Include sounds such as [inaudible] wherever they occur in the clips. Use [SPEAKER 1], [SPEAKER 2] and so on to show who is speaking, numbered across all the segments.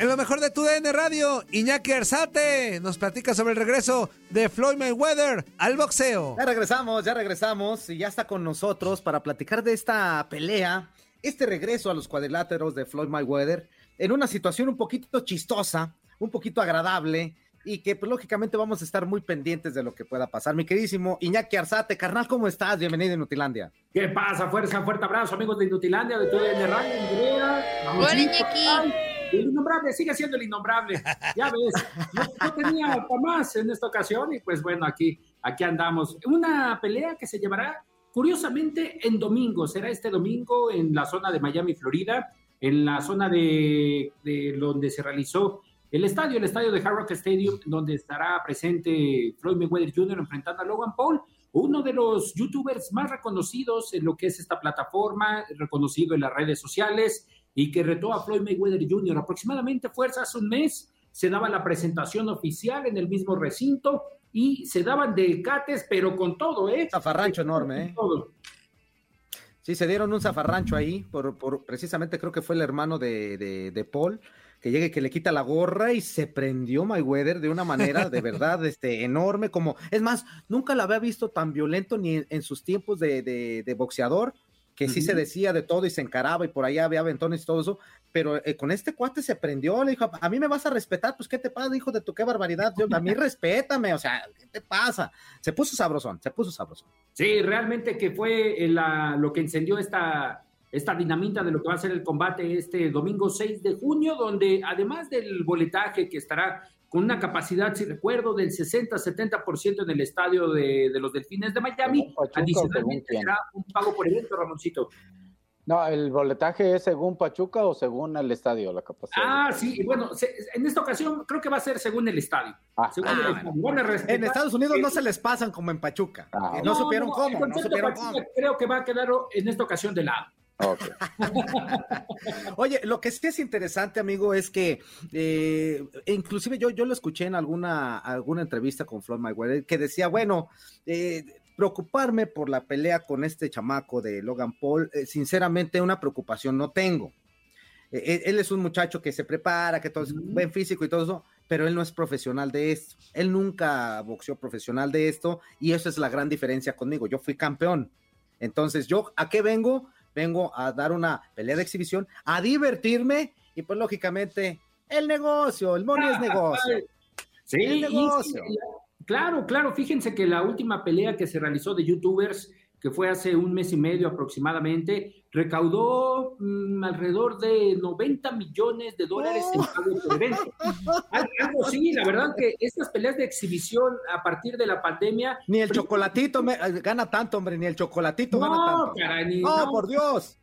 [SPEAKER 1] En lo mejor de tu DN Radio, Iñaki Arzate nos platica sobre el regreso de Floyd Mayweather al boxeo.
[SPEAKER 2] Ya regresamos, ya regresamos y ya está con nosotros para platicar de esta pelea, este regreso a los cuadriláteros de Floyd Mayweather en una situación un poquito chistosa, un poquito agradable y que pues, lógicamente vamos a estar muy pendientes de lo que pueda pasar. Mi queridísimo Iñaki Arzate, carnal, ¿cómo estás? Bienvenido a Nutilandia.
[SPEAKER 3] ¿Qué pasa? Fuerza, fuerte abrazo, amigos de Inutilandia, de TUDN Radio, en Rivera.
[SPEAKER 4] Hola, Iñaki.
[SPEAKER 3] El innombrable sigue siendo el innombrable. Ya ves, no, no tenía más en esta ocasión y pues bueno, aquí, aquí andamos. Una pelea que se llevará curiosamente en domingo. Será este domingo en la zona de Miami, Florida, en la zona de, de donde se realizó el estadio, el estadio de Hard Rock Stadium, donde estará presente Floyd Mayweather Jr. enfrentando a Logan Paul, uno de los youtubers más reconocidos en lo que es esta plataforma, reconocido en las redes sociales y que retó a Floyd Mayweather Jr. Aproximadamente fuerza hace un mes, se daba la presentación oficial en el mismo recinto y se daban de cates, pero con todo, ¿eh?
[SPEAKER 2] Zafarrancho enorme, ¿eh?
[SPEAKER 3] Todo.
[SPEAKER 2] Sí, se dieron un zafarrancho ahí, por, por precisamente creo que fue el hermano de, de, de Paul, que llega y que le quita la gorra y se prendió Mayweather de una manera de verdad [laughs] este, enorme, como, es más, nunca la había visto tan violento ni en, en sus tiempos de, de boxeador, que sí se decía de todo y se encaraba y por allá había aventones y todo eso, pero eh, con este cuate se prendió, le dijo, a mí me vas a respetar, pues ¿qué te pasa, hijo de tu qué barbaridad? Yo, a mí respétame, o sea, ¿qué te pasa? Se puso sabrosón, se puso sabrosón.
[SPEAKER 3] Sí, realmente que fue la, lo que encendió esta, esta dinamita de lo que va a ser el combate este domingo 6 de junio, donde además del boletaje que estará con una capacidad, si recuerdo, del 60-70% en el estadio de, de, los Delfines de Miami,
[SPEAKER 5] Pachuca,
[SPEAKER 3] adicionalmente será un pago por evento, Ramoncito.
[SPEAKER 5] No, el boletaje es según Pachuca o según el estadio, la capacidad.
[SPEAKER 3] Ah, sí, y bueno, se, en esta ocasión creo que va a ser según el estadio.
[SPEAKER 5] Ah,
[SPEAKER 3] según
[SPEAKER 2] ah,
[SPEAKER 3] el estadio. Bueno,
[SPEAKER 2] en Estados Unidos no se les pasan como en Pachuca.
[SPEAKER 5] Ah,
[SPEAKER 2] no, no, supieron
[SPEAKER 3] no,
[SPEAKER 2] cómo, no supieron
[SPEAKER 3] Pachuca
[SPEAKER 2] cómo.
[SPEAKER 3] Creo que va a quedar en esta ocasión de lado.
[SPEAKER 5] Okay. [laughs]
[SPEAKER 2] Oye, lo que sí es interesante, amigo, es que eh, inclusive yo, yo lo escuché en alguna, alguna entrevista con Floyd Mayweather que decía, bueno, eh, preocuparme por la pelea con este chamaco de Logan Paul, eh, sinceramente una preocupación no tengo. Eh, él es un muchacho que se prepara, que todo es
[SPEAKER 3] Mm.
[SPEAKER 2] buen físico y todo eso, pero él no es profesional de esto. Él nunca boxeó profesional de esto y eso es la gran diferencia conmigo. Yo fui campeón. Entonces, ¿yo a qué vengo? Vengo a dar una pelea de exhibición, a divertirme y pues lógicamente el negocio, el money es negocio.
[SPEAKER 3] Sí,
[SPEAKER 2] el negocio.
[SPEAKER 3] claro, claro. Fíjense que la última pelea que se realizó de youtubers que fue hace un mes y medio aproximadamente, recaudó mm, alrededor de 90 millones de dólares en pago por evento. [laughs] Algo sí, la verdad que estas peleas de exhibición a partir de la pandemia...
[SPEAKER 2] Ni el chocolatito me, gana tanto, hombre, ni el chocolatito gana tanto. no, por Dios.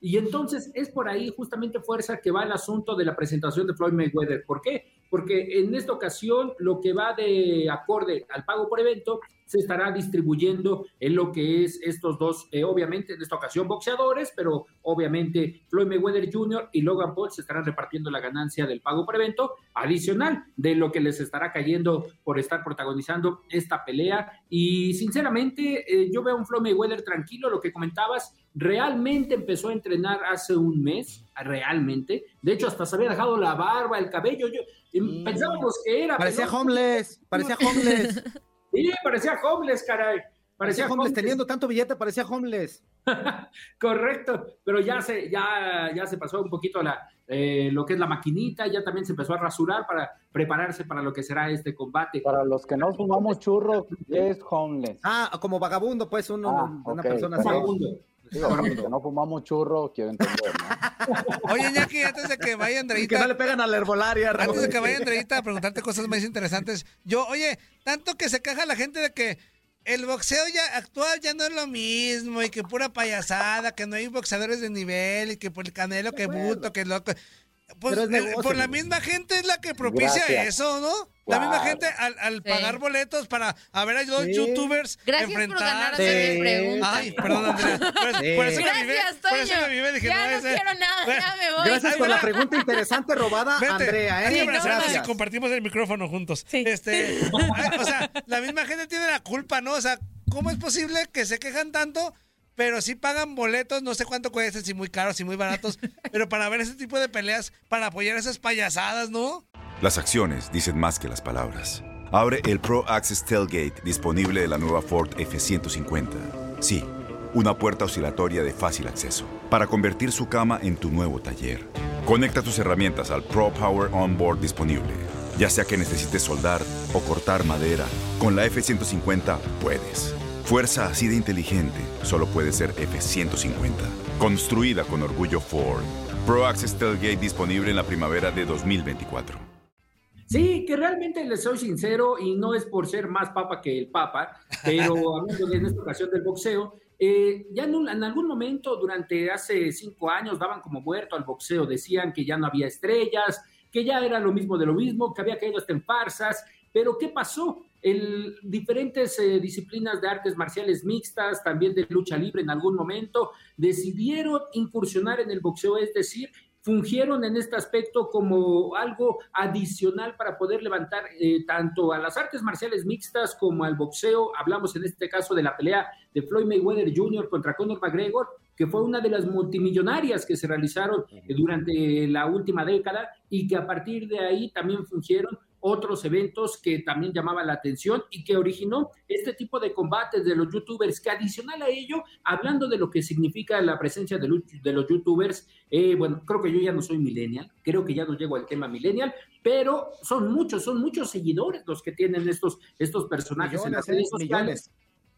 [SPEAKER 3] Y entonces es por ahí justamente fuerza que va el asunto de la presentación de Floyd Mayweather. ¿Por qué? Porque en esta ocasión lo que va de acorde al pago por evento se estará distribuyendo en lo que es estos dos, eh, obviamente en esta ocasión boxeadores, pero obviamente Floyd Mayweather Jr. y Logan Paul se estarán repartiendo la ganancia del pago por evento adicional de lo que les estará cayendo por estar protagonizando esta pelea. Y sinceramente, eh, yo veo un Floyd Mayweather tranquilo, lo que comentabas, realmente empezó a entrenar hace un mes, realmente. De hecho, hasta se había dejado la barba, el cabello. Yo, mm. Pensábamos que era.
[SPEAKER 2] Parecía homeless, parecía homeless. [laughs]
[SPEAKER 3] Sí, parecía homeless, caray. Parecía,
[SPEAKER 2] homeless. Teniendo tanto billete, parecía homeless. [laughs]
[SPEAKER 3] Correcto, pero ya se, ya, ya se pasó un poquito la, eh, lo que es la maquinita, ya también se empezó a rasurar para prepararse para lo que será este combate.
[SPEAKER 5] Para los que no fumamos churro, ¿qué es homeless?
[SPEAKER 2] Ah, como vagabundo, pues uno,
[SPEAKER 5] ah,
[SPEAKER 2] una persona así.
[SPEAKER 3] Vagabundo.
[SPEAKER 5] Que no fumamos churro, quiero entender, ¿no? [laughs]
[SPEAKER 1] Oye, Jackie, antes de que vaya Andreita.
[SPEAKER 2] Que no le pegan a la herbolaria.
[SPEAKER 1] Antes de que vaya Andreita a preguntarte cosas más interesantes. Yo, oye, tanto que se caja la gente de que el boxeo ya actual ya no es lo mismo y que pura payasada, que no hay boxeadores de nivel y que por el canelo, que buto, que loco. Pues por la misma gente es la que propicia eso, ¿no? La misma gente al, pagar boletos para a ver a los youtubers
[SPEAKER 4] Gracias
[SPEAKER 1] enfrentar.
[SPEAKER 4] Por sí.
[SPEAKER 1] Ay, perdón, Andrea. Por, eso me vive, por eso me vive, dije,
[SPEAKER 4] ya no, quiero nada, ya me voy.
[SPEAKER 2] Gracias por la pregunta interesante robada, Andrea. ¿eh?
[SPEAKER 1] Gracias. Y compartimos el micrófono juntos. Este, [laughs] o sea, la misma gente tiene la culpa, ¿no? O sea, ¿cómo es posible que se quejan tanto? Pero sí pagan boletos, no sé cuánto cuestan, si muy caros, si muy baratos, [laughs] pero para ver ese tipo de peleas, para apoyar esas payasadas, ¿no?
[SPEAKER 6] Las acciones dicen más que las palabras. Abre el Pro Access Tailgate disponible de la nueva Ford F-150. Sí, una puerta oscilatoria de fácil acceso para convertir su cama en tu nuevo taller. Conecta tus herramientas al Pro Power Onboard disponible. Ya sea que necesites soldar o cortar madera, con la F-150 puedes. Fuerza así de inteligente solo puede ser F-150. Construida con orgullo Ford. Pro Access Tailgate disponible en la primavera de 2024.
[SPEAKER 3] Sí, que realmente les soy sincero y no es por ser más papa que el papa, pero [laughs] hablando en esta ocasión del boxeo, eh, ya en, en, algún momento durante hace cinco años daban como muerto al boxeo, decían que ya no había estrellas, que ya era lo mismo de lo mismo, que había caído hasta en farsas, pero ¿qué pasó? En diferentes eh, disciplinas de artes marciales mixtas, también de lucha libre en algún momento, decidieron incursionar en el boxeo, es decir, fungieron en este aspecto como algo adicional para poder levantar eh, tanto a las artes marciales mixtas como al boxeo. Hablamos en este caso de la pelea de Floyd Mayweather Jr. contra Conor McGregor, que fue una de las multimillonarias que se realizaron durante la última década y que a partir de ahí también fungieron otros eventos que también llamaban la atención y que originó este tipo de combates de los youtubers, que adicional a ello, hablando de lo que significa la presencia de, los youtubers, eh, bueno, creo que yo ya no soy millennial, creo que ya no llego al tema millennial, pero son muchos, son muchos seguidores los que tienen estos, estos personajes en las redes ¿eh? sociales millones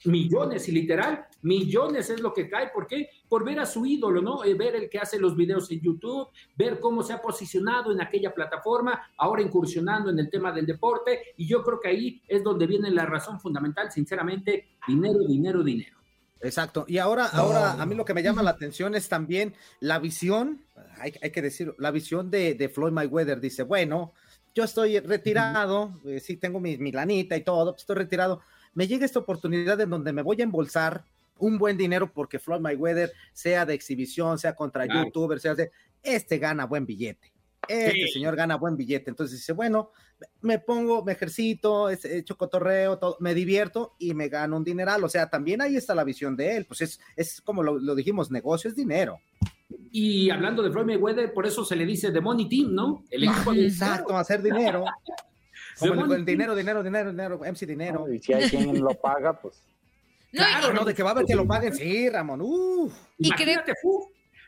[SPEAKER 3] y literal, millones es lo que cae. ¿Por qué? Por ver a su ídolo, ¿no? Eh, ver el que hace los videos en YouTube, ver cómo se ha posicionado en aquella plataforma, ahora incursionando en el tema del deporte. Y yo creo que ahí es donde viene la razón fundamental, sinceramente, dinero, dinero, dinero.
[SPEAKER 2] Exacto. Y ahora, ahora a mí lo que me llama la atención es también la visión, hay, hay que decir, la visión de, de Floyd Mayweather. Dice, bueno, yo estoy retirado, eh, sí tengo mi, mi lanita y todo, estoy retirado, me llega esta oportunidad en donde me voy a embolsar un buen dinero porque Floyd Mayweather, sea de exhibición, sea contra youtubers, sea de, este gana buen billete. Este señor gana buen billete. Entonces dice, bueno, me pongo, me ejercito, hecho cotorreo, todo, me divierto y me gano un dineral. O sea, también ahí está la visión de él. Pues es, es como lo, dijimos, negocio es dinero.
[SPEAKER 3] Y hablando de Floyd Mayweather, por eso se le dice The Money Team, ¿no?
[SPEAKER 2] El equipo de Exacto, hacer dinero. [laughs] Como el, dinero, dinero, dinero, dinero, MC dinero.
[SPEAKER 5] y si hay quien lo paga, pues.
[SPEAKER 2] claro, no, de que va a haber que lo paguen, sí, Ramón. Uf.
[SPEAKER 3] Imagínate,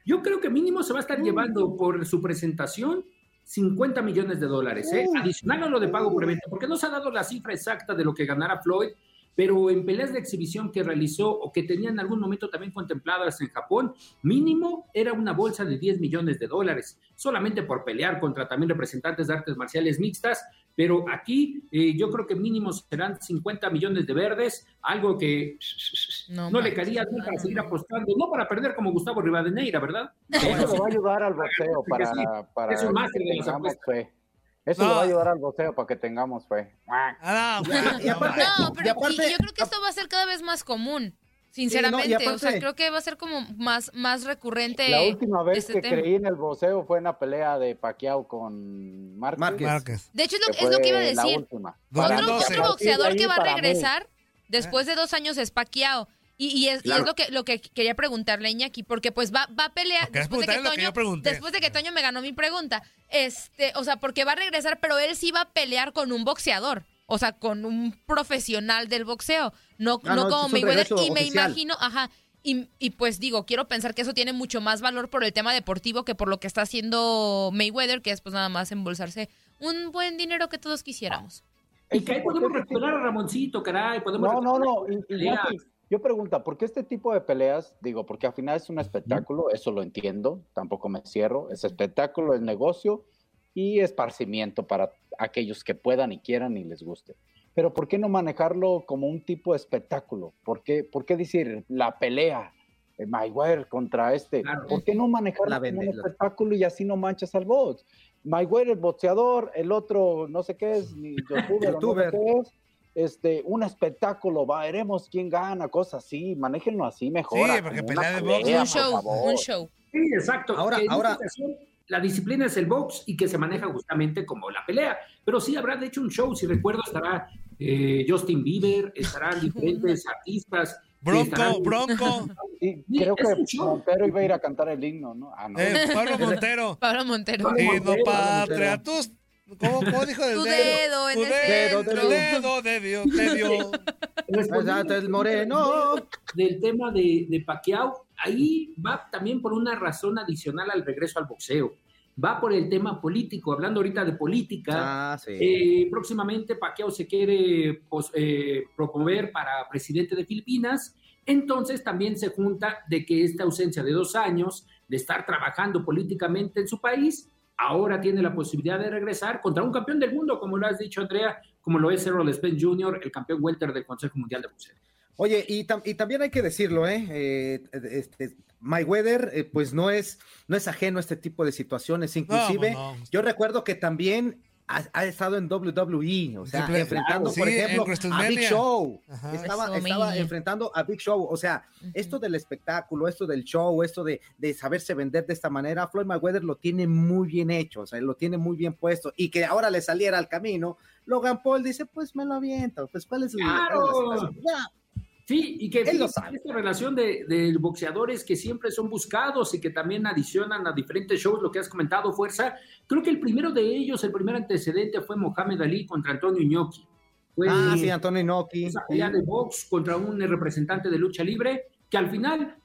[SPEAKER 3] yo creo que mínimo se va a estar llevando por su presentación 50 millones de dólares, ¿eh? adicional a lo de pago por evento, porque no se ha dado la cifra exacta de lo que ganará Floyd, pero en peleas de exhibición que realizó o que tenía en algún momento también contempladas en Japón, mínimo era una bolsa de 10 millones de dólares, solamente por pelear contra también representantes de artes marciales mixtas, pero aquí eh, yo creo que mínimo serán 50 millones de verdes, algo que no, le caería nunca para seguir apostando, no para perder como Gustavo Rivadeneira, ¿verdad?
[SPEAKER 5] Eso le va a ayudar al boxeo para, para
[SPEAKER 3] es un máster de las
[SPEAKER 5] fe. Eso le va a ayudar al boxeo para que tengamos fe.
[SPEAKER 1] Ah,
[SPEAKER 2] Y aparte,
[SPEAKER 4] No, pero
[SPEAKER 2] y aparte-
[SPEAKER 4] y yo creo que esto va a ser cada vez más común. Sinceramente,
[SPEAKER 2] aparte-
[SPEAKER 4] o sea, creo que va a ser como más, más recurrente.
[SPEAKER 5] La última vez
[SPEAKER 4] este
[SPEAKER 5] que
[SPEAKER 4] tema.
[SPEAKER 5] creí en el boxeo fue en la pelea de Pacquiao con Márquez.
[SPEAKER 2] Márquez.
[SPEAKER 4] De hecho, es lo,
[SPEAKER 5] que
[SPEAKER 4] es lo que iba a decir.
[SPEAKER 5] última.
[SPEAKER 4] Otro, boxeador que va a regresar después de dos años es Pacquiao. Y, y es, y
[SPEAKER 2] Claro.
[SPEAKER 4] es lo que lo que quería preguntarle a Iñaki, porque pues va, va a pelear después de, que Toño, después de que Toño me ganó mi pregunta. Este, o sea, porque va a regresar, pero él sí va a pelear con un boxeador. O sea, con un profesional del boxeo. No,
[SPEAKER 2] Ah,
[SPEAKER 4] no,
[SPEAKER 2] no,
[SPEAKER 4] como Mayweather. Y me
[SPEAKER 2] oficial.
[SPEAKER 4] imagino, ajá. Y, y pues digo, quiero pensar que eso tiene mucho más valor por el tema deportivo que por lo que está haciendo Mayweather, que es pues nada más embolsarse un buen dinero que todos quisiéramos.
[SPEAKER 3] Y que ahí podemos recuperar a Ramoncito, caray, podemos
[SPEAKER 5] No, no, no. yo pregunto, ¿por qué este tipo de peleas? Digo, porque al final es un espectáculo, eso lo entiendo, tampoco me cierro. Es espectáculo, es negocio y esparcimiento para aquellos que puedan y quieran y les guste. Pero ¿por qué no manejarlo como un tipo de espectáculo? ¿Por qué, por qué decir la pelea? eh, Mayweather contra este. ¿Por qué no manejarlo como un espectáculo y así no manchas al box? Mayweather, boxeador, el otro no sé qué es, ni [laughs] youtuber, o no sé
[SPEAKER 2] Youtuber.
[SPEAKER 5] qué es este, un espectáculo, va, veremos quién gana, cosas así, manéjenlo así mejor.
[SPEAKER 1] Sí, porque pelea de box.
[SPEAKER 4] un show, un show.
[SPEAKER 3] Sí, exacto.
[SPEAKER 2] Ahora- ahora-
[SPEAKER 3] La disciplina es el box y que se maneja justamente como la pelea. Pero sí habrá, de hecho, un show. Si recuerdo, estará eh, Justin Bieber, estarán diferentes artistas.
[SPEAKER 1] Bronco,
[SPEAKER 3] estarán-
[SPEAKER 1] Bronco.
[SPEAKER 3] Sí,
[SPEAKER 5] creo que. Montero iba a ir a cantar el himno, ¿no? Ah, no.
[SPEAKER 1] Eh, Pablo [laughs] Montero.
[SPEAKER 4] Pablo Montero.
[SPEAKER 1] Y no
[SPEAKER 3] Montero,
[SPEAKER 1] patria. Tus, ¿cómo, cómo dijo del
[SPEAKER 4] Tu
[SPEAKER 1] dedo?
[SPEAKER 4] dedo en
[SPEAKER 1] Tu
[SPEAKER 4] el
[SPEAKER 1] dedo,
[SPEAKER 4] centro.
[SPEAKER 1] tu dedo de Dios, de Dios.
[SPEAKER 3] Respondiendo
[SPEAKER 2] el moreno.
[SPEAKER 3] Del tema de, de Pacquiao, ahí va también por una razón adicional al regreso al boxeo. Va por el tema político, hablando ahorita de política.
[SPEAKER 2] Ah, sí.
[SPEAKER 3] Eh, próximamente Pacquiao se quiere pues, eh, proponer para presidente de Filipinas. Entonces también se junta de que esta ausencia de dos años de estar trabajando políticamente en su país, ahora tiene la posibilidad de regresar contra un campeón del mundo, como lo has dicho, Andrea, como lo es Errol Spence Jr., el campeón welter del Consejo Mundial de Boxeo.
[SPEAKER 2] Oye, y, tam- y también hay que decirlo, ¿eh? Eh, este, Mayweather, eh, pues no es, no es ajeno a este tipo de situaciones. Inclusive,
[SPEAKER 1] No, no.
[SPEAKER 2] yo recuerdo que también ha, ha estado en WWE, o sea,
[SPEAKER 1] Siempre-
[SPEAKER 2] enfrentando,
[SPEAKER 1] sí,
[SPEAKER 2] por
[SPEAKER 1] en
[SPEAKER 2] ejemplo, a. Big Show.
[SPEAKER 1] Ajá.
[SPEAKER 2] Estaba, estaba enfrentando a Big Show. O sea, esto del espectáculo, esto del show, esto de, de saberse vender de esta manera, Floyd Mayweather lo tiene muy bien hecho, o sea, lo tiene muy bien puesto. Y que ahora le saliera al camino, Logan Paul dice, pues me lo aviento. Pues, ¿cuál es, el-
[SPEAKER 3] ¡Claro!
[SPEAKER 2] situación? Ya.
[SPEAKER 3] Sí, y que
[SPEAKER 2] Él lo sabe.
[SPEAKER 3] esta relación de, de boxeadores que siempre son buscados y que también adicionan a diferentes shows, lo que has comentado, Fuerza. Creo que el primero de ellos, el primer antecedente fue Mohamed Ali contra Antonio Inoki. Fue
[SPEAKER 2] Ah, sí, Antonio Inoki.
[SPEAKER 3] esa pelea de box contra un representante de lucha libre que al final,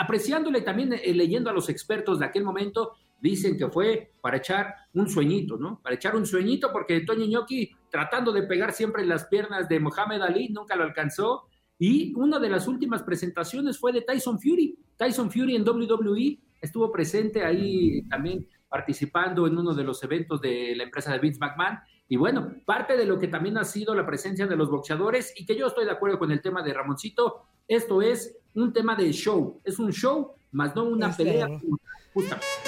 [SPEAKER 3] apreciándole también, eh, leyendo a los expertos de aquel momento, dicen que fue para echar un sueñito, ¿no? Para echar un sueñito porque Toño Inoki tratando de pegar siempre en las piernas de Mohamed Ali, nunca lo alcanzó. Y una de las últimas presentaciones fue de Tyson Fury. Tyson Fury en WWE estuvo presente ahí también participando en uno de los eventos de la empresa de Vince McMahon. Y bueno, parte de lo que también ha sido la presencia de los boxeadores y que yo estoy de acuerdo con el tema de Ramoncito, esto es un tema de show, es un show, más no una pelea.
[SPEAKER 1] claro.
[SPEAKER 3] Justamente.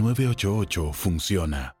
[SPEAKER 5] 988 funciona.